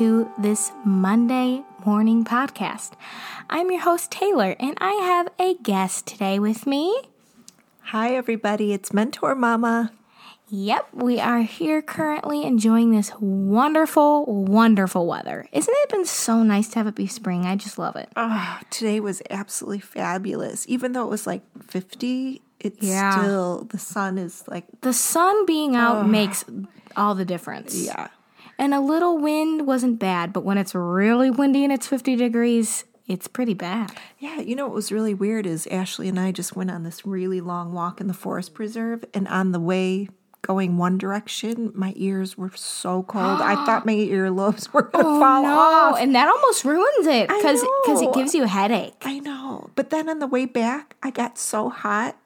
to this Monday morning podcast. I'm your host, Taylor, and I have a guest today with me. Hi, everybody. It's Mentor Mama. Yep, we are here currently enjoying this wonderful, wonderful weather. Isn't it been so nice to have it be spring? I just love it. Oh, today was absolutely fabulous. Even though it was like 50, it's Yeah. still, the sun is like, The sun being out ah. makes all the difference. yeah. And a little wind wasn't bad, but when it's really windy and it's 50 degrees, it's pretty bad. Yeah, you know what was really weird is Ashley and I just went on this really long walk in the forest preserve, and on the way going one direction, my ears were so cold. I thought my earlobes were going to oh, fall Oh, no, off. and that almost ruins it because it gives you a headache. I know. But then on the way back, I got so hot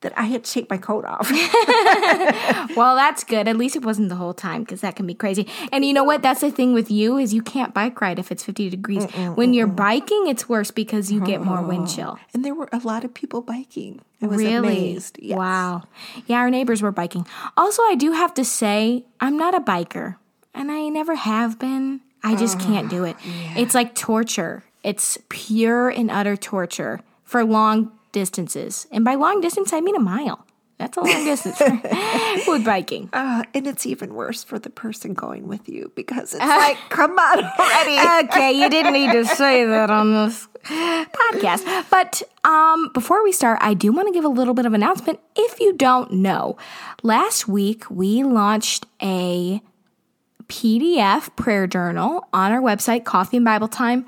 that I had to take my coat off. Well, that's good. At least it wasn't the whole time because that can be crazy. And you know what? That's the thing with you is you can't bike ride if it's 50 degrees. when you're biking, it's worse because you get more wind oh. chill. and there were a lot of people biking. I was Really? amazed. Yes. Wow. Yeah, our neighbors were biking. Also, I do have to say, I'm not a biker, and I never have been. I just can't do it. It's like torture. It's pure and utter torture for long distances. And by long distance, I mean a mile. That's a long distance with biking. Uh, and it's even worse for the person going with you because it's like, come on already. okay, you didn't need to say that on this podcast. But um, before we start, I do want to give a little bit of announcement. If you don't know, last week we launched a PDF prayer journal on our website, Coffee and Bible Time.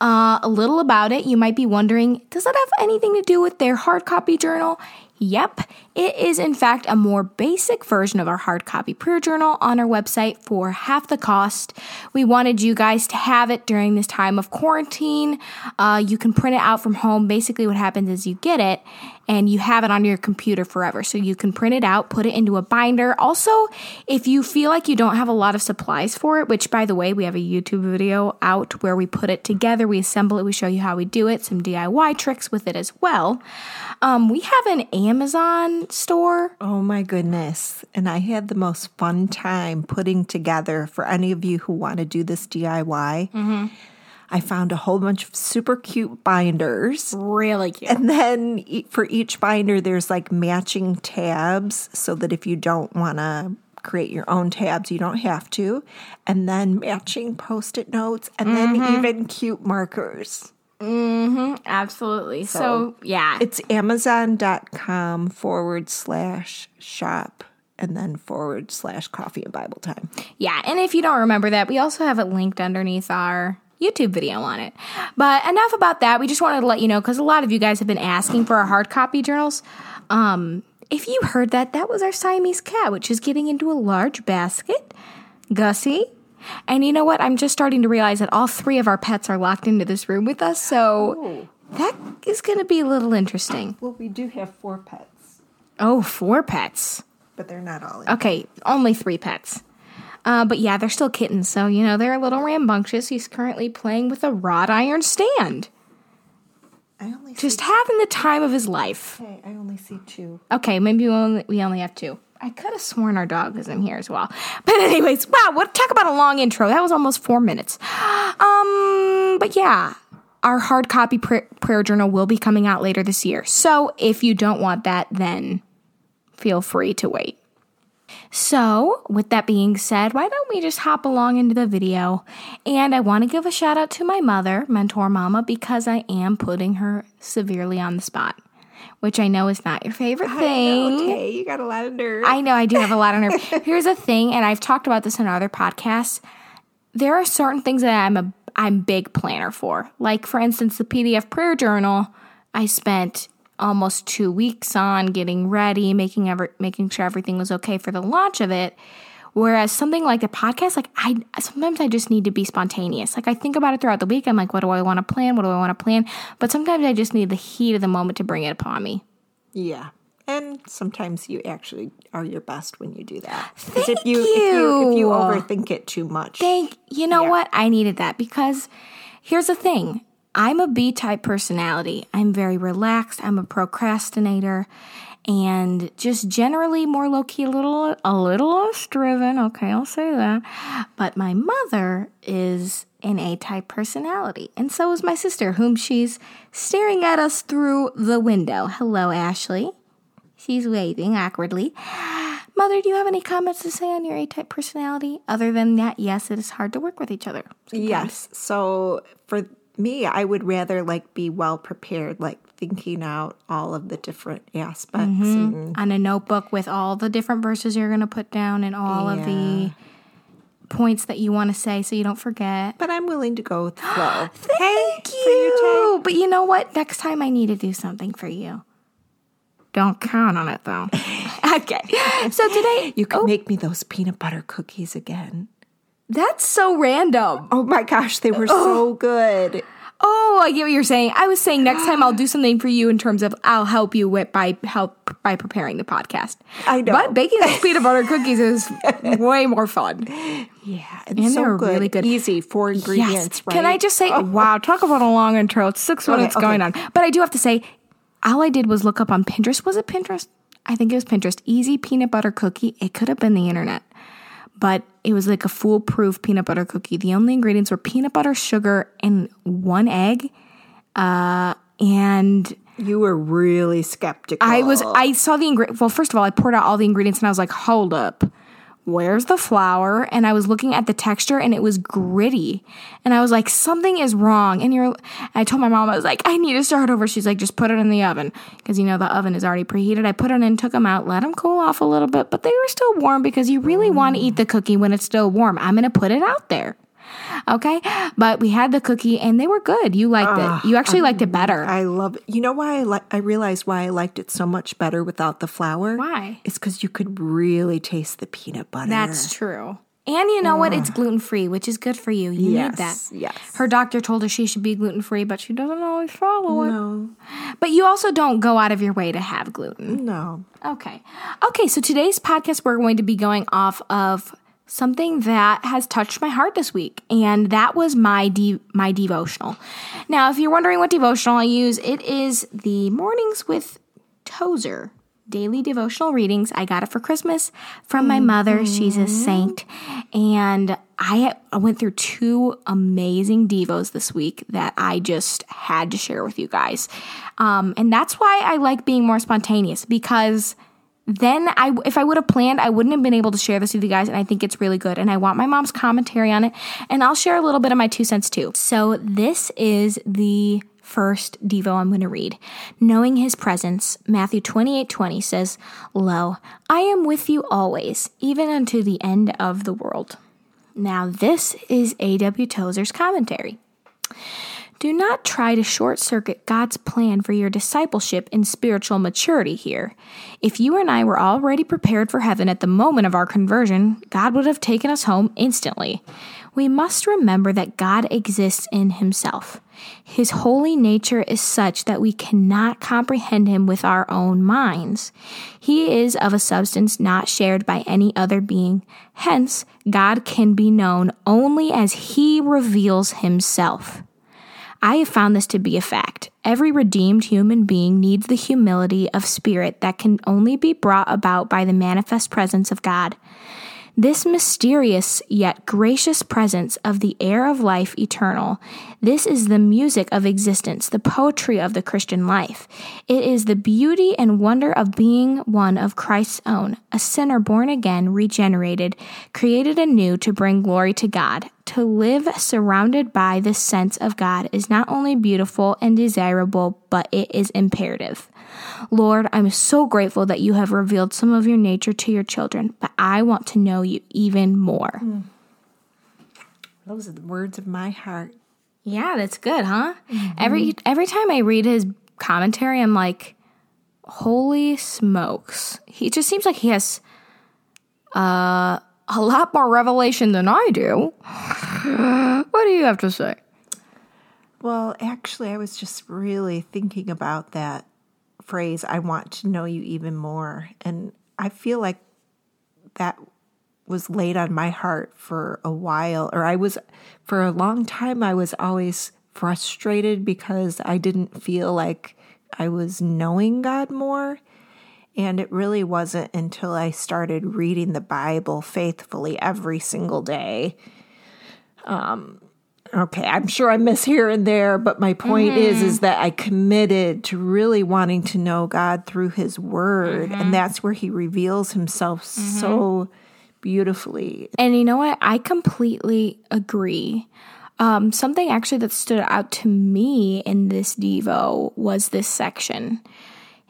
Uh, a little about it, you might be wondering, does that have anything to do with their hard copy journal? Yep, it is in fact a more basic version of our hard copy prayer journal on our website for half the cost. We wanted you guys to have it during this time of quarantine. Uh, you can print it out from home. Basically, what happens is you get it and you have it on your computer forever. So you can print it out, put it into a binder. Also, if you feel like you don't have a lot of supplies for it, which by the way, we have a YouTube video out where we put it together, we assemble it, we show you how we do it, some DIY tricks with it as well. Um, we have an Amazon store. Oh my goodness. And I had the most fun time putting together for any of you who want to do this DIY. Mm-hmm. I found a whole bunch of super cute binders. Really cute. And then for each binder, there's like matching tabs so that if you don't want to create your own tabs, you don't have to. And then matching post it notes and then mm-hmm. even cute markers. Absolutely. So, yeah. It's amazon.com forward slash shop and then forward slash coffee and Bible time. Yeah, and if you don't remember that, we also have it linked underneath our YouTube video on it. But enough about that. We just wanted to let you know because a lot of you guys have been asking for our hard copy journals. Um, if you heard that, that was our Siamese cat, which is getting into a large basket. Gussie. And you know what? I'm just starting to realize that all three of our pets are locked into this room with us. So that is going to be a little interesting. Well, we do have four pets, Oh, four pets. but they're not all. Okay, only three pets. Uh, but yeah, they're still kittens, so you know they're a little rambunctious. He's currently playing with a wrought iron stand, I only just having the time of his life. okay, I only see two. Okay, maybe we only, we only have two. I could have sworn our dog was in here as well. But anyways, wow, what talk about a long intro. That was almost four minutes. Um, but yeah, our hard copy pr- prayer journal will be coming out later this year. So if you don't want that, then feel free to wait. So, with that being said, why don't we just hop along into the video? And I want to give a shout out to my mother, Mentor Mama, because I am putting her severely on the spot, which I know is not your favorite thing. Okay, you got a lot of nerve. I know I do have a lot of nerve. Here's a thing, and I've talked about this in other podcasts. There are certain things that I'm a I'm big planner for. Like for instance, the PDF prayer journal. I spent almost two weeks on getting ready, making ever making sure everything was okay for the launch of it. Whereas something like a podcast, like I sometimes I just need to be spontaneous. Like I think about it throughout the week. I'm like, what do I want to plan? What do I want to plan? But sometimes I just need the heat of the moment to bring it upon me. yeah. And sometimes you actually are your best when you do that. Because if Thank you, if you if you you. overthink it too much, Thank you know Yeah. what? I needed that because here's the thing. I'm a B type personality. I'm very relaxed. I'm a procrastinator. And just generally more low key, a little, a little less driven. Okay, I'll say that. But my mother is an A type personality, and so is my sister, whom she's staring at us through the window. Hello, Ashley. She's waving awkwardly. Mother, do you have any comments to say on your A type personality? Other than that, yes, it is hard to work with each other. Yes. So for me, I would rather like be well prepared, like thinking out all of the different aspects. Mm-hmm. And, On a notebook with all the different verses you're going to put down and all of the points that you want to say so you don't forget. but I'm willing to go with flow. Thank your you. But you know what? Next time I need to do something for you. Don't count on it though. okay. So today, You can oh. make me those peanut butter cookies again. That's so random. Oh my gosh, they were so oh. good. Oh, I get what you're saying. I was saying next time I'll do something for you in terms of I'll help you with by help by preparing the podcast. I know. But baking those peanut butter cookies is way more fun. Yeah, and, so they're good. really good. Easy, four ingredients, right? Can I just say, oh. wow, talk about a long intro. It's six minutes okay. going on. But I do have to say, all I did was look up on Pinterest. Was it Pinterest? I think it was Pinterest. Easy peanut butter cookie. It could have been the internet. But it was like a foolproof peanut butter cookie. The only ingredients were peanut butter, sugar, and one egg. Uh, and You were really skeptical. I was I saw the ingredient. Well, first of all, I poured out all the ingredients and I was like, "Hold up, where's the flour?" And I was looking at the texture and it was gritty, and I was like, "Something is wrong." And you're, I told my mom I was like, "I need to start over." She's like, "Just put it in the oven because you know the oven is already preheated." I put it in, took them out, let them cool off a little bit, but they were still warm because you really want to eat the cookie when it's still warm. I'm gonna put it out there. Okay, but we had the cookie and they were good. You liked it. You ah, actually liked it better. I love it. You know why I like I realized why I liked it so much better without the flour? Why? It's because you could really taste the peanut butter. That's true. And you know what? It's gluten free, which is good for you. You need that. Yes, yes. Her doctor told her she should be gluten free, but she doesn't always follow it. no, But you also don't go out of your way to have gluten. no. Okay. Okay, so today's podcast, we're going to be going off of something that has touched my heart this week, and that was my de- my devotional. Now, if you're wondering what devotional I use, it is the Mornings with Tozer daily devotional readings. I got it for Christmas from my mother. She's a saint, and I I went through two amazing devos this week that I just had to share with you guys. Um, and that's why I like being more spontaneous because then I if I would have planned, I wouldn't have been able to share this with you guys and I think it's really good and I want my mom's commentary on it and I'll share a little bit of my two cents too. So this is the first devo I'm going to read. Knowing his presence, Matthew 28:20 says, "Lo, I am with you always, even unto the end of the world." Now, this is A.W. Tozer's commentary. Do not try to short circuit God's plan for your discipleship and spiritual maturity here. If you and I were already prepared for heaven at the moment of our conversion, God would have taken us home instantly. We must remember that God exists in Himself. His holy nature is such that we cannot comprehend Him with our own minds. He is of a substance not shared by any other being. Hence, God can be known only as He reveals Himself. I have found this to be a fact. Every redeemed human being needs the humility of spirit that can only be brought about by the manifest presence of God. This mysterious yet gracious presence of the air of life eternal, this is the music of existence, the poetry of the Christian life. It is the beauty and wonder of being one of Christ's own, a sinner born again, regenerated, created anew to bring glory to God. To live surrounded by this sense of God is not only beautiful and desirable, but it is imperative. Lord, I'm so grateful that you have revealed some of your nature to your children, but I want to know you even more. Those are the words of my heart. Yeah, that's good, huh? Every every time I read his commentary, I'm like, holy smokes. He just seems like he has uh, a lot more revelation than I do. what do you have to say? Well, actually, I was just really thinking about that phrase, I want to know you even more. And I feel like that was laid on my heart for a while, or I was, for a long time, I was always frustrated because I didn't feel like I was knowing God more. And it really wasn't until I started reading the Bible faithfully every single day. Um, okay, I'm sure I miss here and there, but my point mm-hmm. is is that I committed to really wanting to know God through his word, mm-hmm. and that's where he reveals himself mm-hmm. so beautifully. And you know what? I completely agree. Um, something actually that stood out to me in this Devo was this section.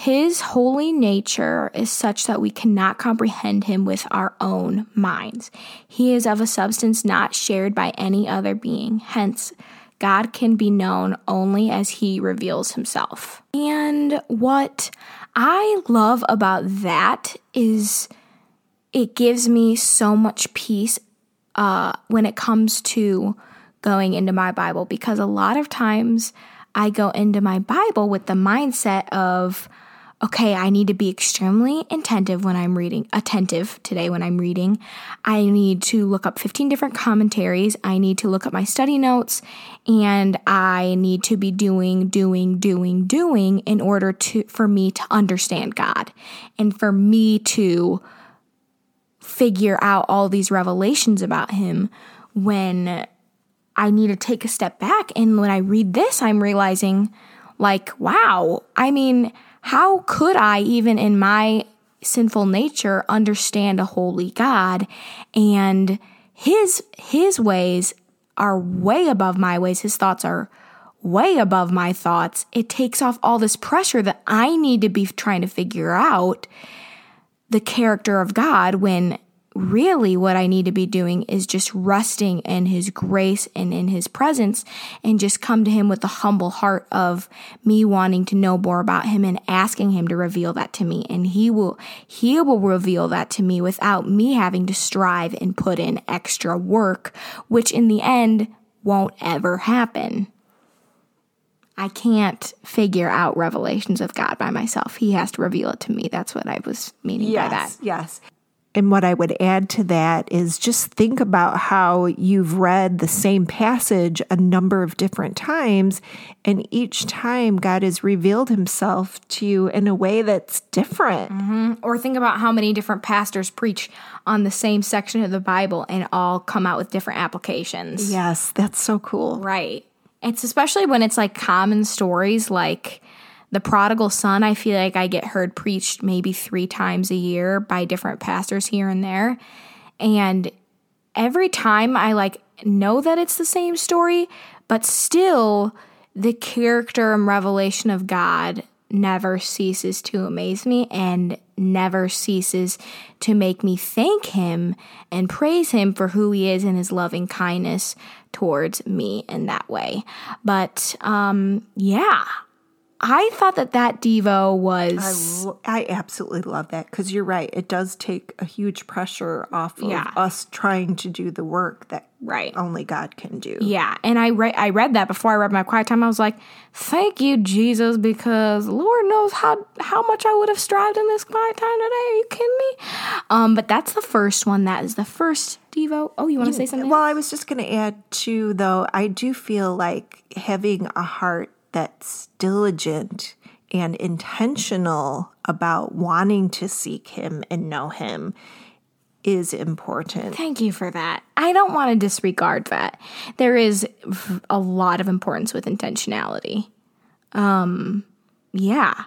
His holy nature is such that we cannot comprehend him with our own minds. He is of a substance not shared by any other being. Hence, God can be known only as he reveals himself. And what I love about that is it gives me so much peace uh, when it comes to going into my Bible because a lot of times I go into my Bible with the mindset of, okay, I need to be extremely attentive when I'm reading, attentive today when I'm reading. I need to look up 15 different commentaries. I need to look up my study notes and I need to be doing, doing, doing, doing in order to, for me to understand God and for me to figure out all these revelations about him when I need to take a step back. And when I read this, I'm realizing, like, wow, I mean, how could I, even in my sinful nature, understand a holy God? And his his ways are way above my ways. His thoughts are way above my thoughts. It takes off all this pressure that I need to be trying to figure out the character of God when really what I need to be doing is just resting in his grace and in his presence and just come to him with the humble heart of me wanting to know more about him and asking him to reveal that to me and he will he will reveal that to me without me having to strive and put in extra work which in the end won't ever happen. I can't figure out revelations of God by myself. He has to reveal it to me. That's what I was meaning yes, by that. Yes. And what I would add to that is just think about how you've read the same passage a number of different times, and each time God has revealed himself to you in a way that's different. Mm-hmm. Or think about how many different pastors preach on the same section of the Bible and all come out with different applications. Yes, that's so cool. Right. It's especially when it's like common stories like the prodigal son, I feel like I get heard preached maybe three times a year by different pastors here and there. And every time I like know that it's the same story, but still the character and revelation of God never ceases to amaze me and never ceases to make me thank him and praise him for who he is and his loving kindness towards me in that way. But um yeah, I thought that that Devo was. I, I absolutely love that because you're right. It does take a huge pressure off of yeah. us trying to do the work that right only God can do. Yeah, and I read I read that before I read my quiet time. I was like, "Thank you, Jesus," because Lord knows how how much I would have strived in this quiet time today. Are you kidding me? Um, but that's the first one. That is the first Devo. Oh, you want to say something? Well, I was just going to add too, though. I do feel like having a heart that's diligent and intentional about wanting to seek Him and know Him is important. Thank you for that. I don't want to disregard that. There is a lot of importance with intentionality. Um, yeah.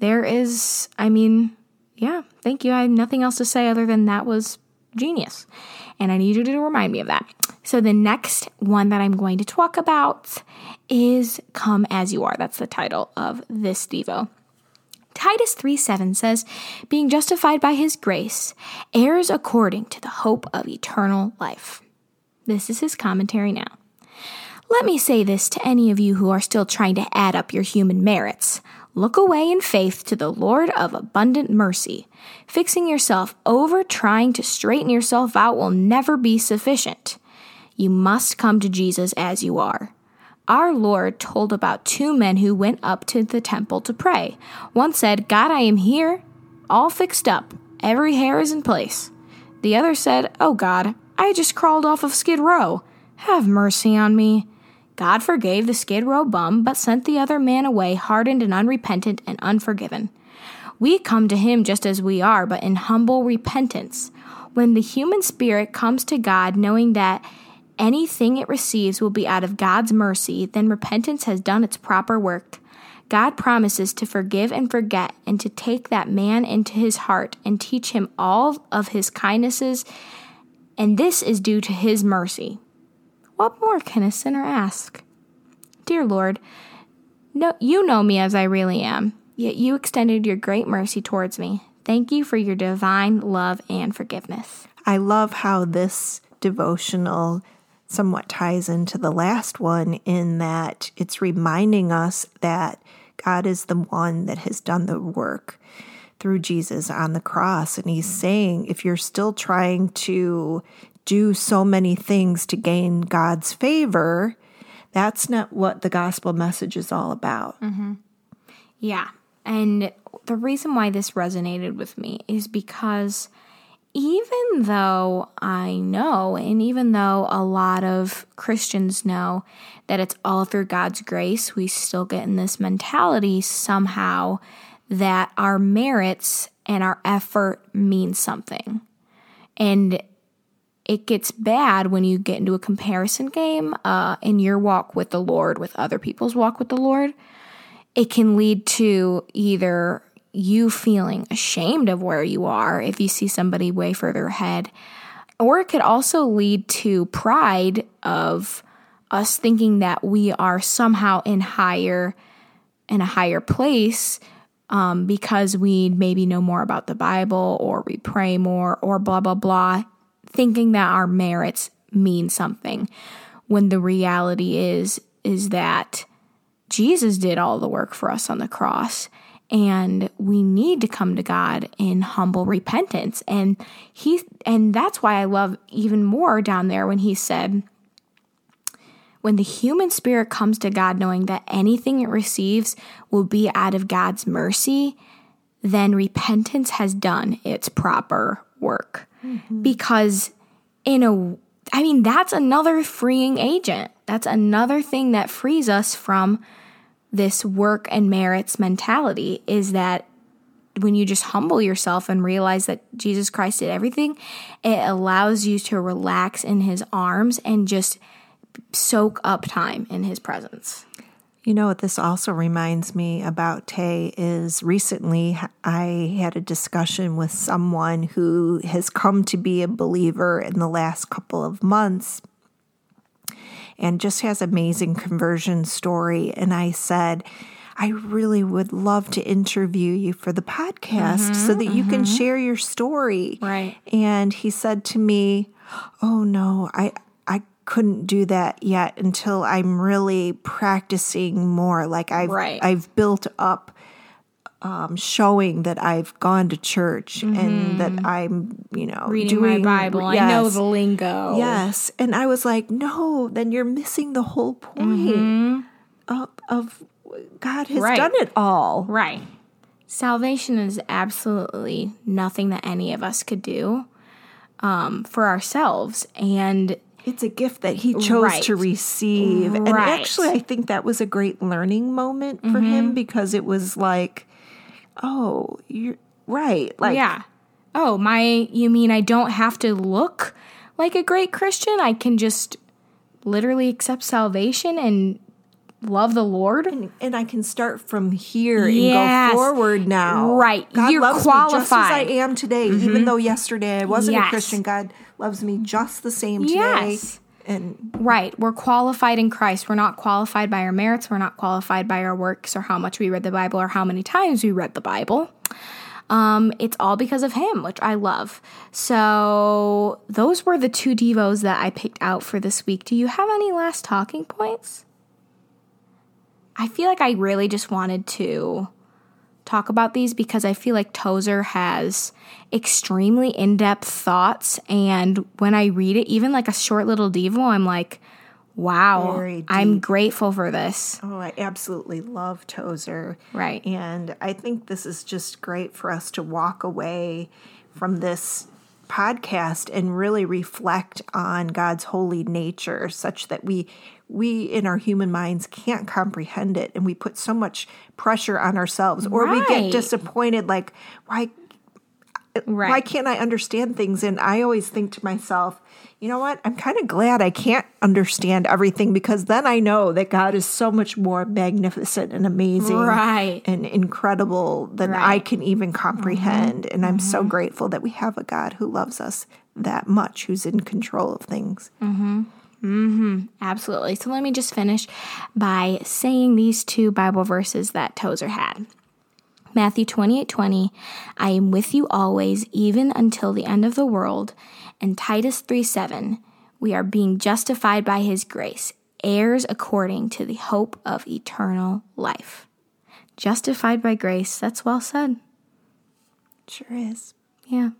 There is, I mean, yeah, thank you. I have nothing else to say other than that was genius. And I need you to remind me of that. So, the next one that I'm going to talk about is Come As You Are. That's the title of this Devo. Titus 3 7 says, Being justified by his grace, heirs according to the hope of eternal life. This is his commentary now. Let me say this to any of you who are still trying to add up your human merits. Look away in faith to the Lord of abundant mercy. Fixing yourself over trying to straighten yourself out will never be sufficient. You must come to Jesus as you are. Our Lord told about two men who went up to the temple to pray. One said, God, I am here, all fixed up, every hair is in place. The other said, Oh God, I just crawled off of Skid Row. Have mercy on me. God forgave the Skid Row bum, but sent the other man away hardened and unrepentant and unforgiven. We come to Him just as we are, but in humble repentance. When the human spirit comes to God knowing that anything it receives will be out of God's mercy, then repentance has done its proper work. God promises to forgive and forget and to take that man into his heart and teach him all of his kindnesses, and this is due to his mercy. What more can a sinner ask? Dear Lord, no, you know me as I really am, yet you extended your great mercy towards me. Thank you for your divine love and forgiveness. I love how this devotional somewhat ties into the last one in that it's reminding us that God is the one that has done the work through Jesus on the cross. And he's saying, if you're still trying to do so many things to gain God's favor, that's not what the gospel message is all about. Mm-hmm. Yeah. And the reason why this resonated with me is because even though I know, and even though a lot of Christians know that it's all through God's grace, we still get in this mentality somehow that our merits and our effort mean something. And it gets bad when you get into a comparison game uh, in your walk with the Lord with other people's walk with the Lord. It can lead to either you feeling ashamed of where you are if you see somebody way further ahead, or it could also lead to pride of us thinking that we are somehow in higher in a higher place um, because we maybe know more about the Bible or we pray more or blah blah blah, thinking that our merits mean something when the reality is is that Jesus did all the work for us on the cross and we need to come to God in humble repentance. And he and that's why I love even more down there when he said when the human spirit comes to God knowing that anything it receives will be out of God's mercy then repentance has done its proper work. Mm-hmm. because in a I mean that's another freeing agent. That's another thing that frees us from this work and merits mentality is that when you just humble yourself and realize that Jesus Christ did everything, it allows you to relax in his arms and just soak up time in his presence. You know what this also reminds me about Tay is recently I had a discussion with someone who has come to be a believer in the last couple of months and just has amazing conversion story. And I said, I really would love to interview you for the podcast mm-hmm, so that you mm-hmm. can share your story. Right. And he said to me, "Oh no, I I couldn't do that yet until I'm really practicing more. Like I've right. I've built up um, showing that I've gone to church mm-hmm. and that. I'm, you know, reading doing, my Bible. Yes, I know the lingo. Yes, and I was like, no, then you're missing the whole point mm-hmm. of, of God has right. done it all. Right. Salvation is absolutely nothing that any of us could do um, for ourselves, and it's a gift that he chose right. to receive. Right. And actually, I think that was a great learning moment for mm-hmm. him because it was like oh, you're right. Like, yeah. Oh, my, you mean I don't have to look like a great Christian? I can just literally accept salvation and love the Lord. And, and I can start from here yes. and go forward now. Right. God You're loves qualified. me just as I am today. Mm-hmm. Even though yesterday I wasn't yes. a Christian, God loves me just the same today. Yes and right. We're qualified in christ. We're not qualified by our merits. We're not qualified by our works or how much we read the bible or how many times we read the bible. Um, it's all because of him which i love. So those were the two devos that i picked out for this week. Do you have any last talking points? I feel like i really just wanted to talk about these because I feel like Tozer has extremely in depth thoughts. And when I read it, even like a short little Devo, I'm like, wow, I'm grateful for this. Oh, I absolutely love Tozer. Right. And I think this is just great for us to walk away from this podcast and really reflect on God's holy nature such that we we in our human minds can't comprehend it and we put so much pressure on ourselves or we get disappointed like why Right. why can't I understand things? And I always think to myself, you know what? I'm kind of glad I can't understand everything because then I know that God is so much more magnificent and amazing Right. and incredible than I can even comprehend. Mm-hmm. And I'm so mm-hmm. grateful that we have a God who loves us that much, who's in control of things. Mm-hmm. Mm-hmm. Absolutely. So let me just finish by saying these two Bible verses that Tozer had. Matthew 28 20, I am with you always, even until the end of the world. And Titus 3 7, we are being justified by his grace, heirs according to the hope of eternal life. Justified by grace, that's well said. Sure is. Yeah.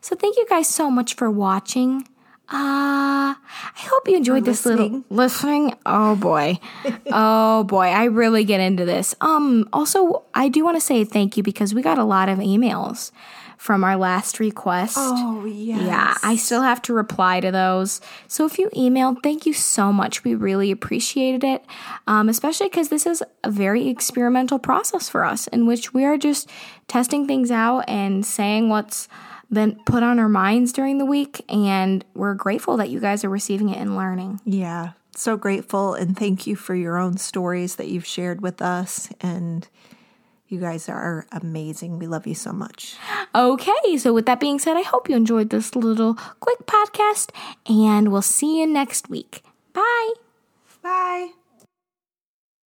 So thank you guys so much for watching. Uh, I hope you enjoyed this little listening. Oh boy. oh boy, I really get into this. Um also I do want to say thank you because we got a lot of emails from our last request. Oh, yes. Yeah, I still have to reply to those. So if you emailed, thank you so much. We really appreciated it, um, especially because this is a very experimental process for us in which we are just testing things out and saying what's been put on our minds during the week. And we're grateful that you guys are receiving it and learning. Yeah. So grateful. And thank you for your own stories that you've shared with us. And you guys are amazing. We love you so much. Okay, so with that being said, I hope you enjoyed this little quick podcast, and we'll see you next week. Bye. Bye.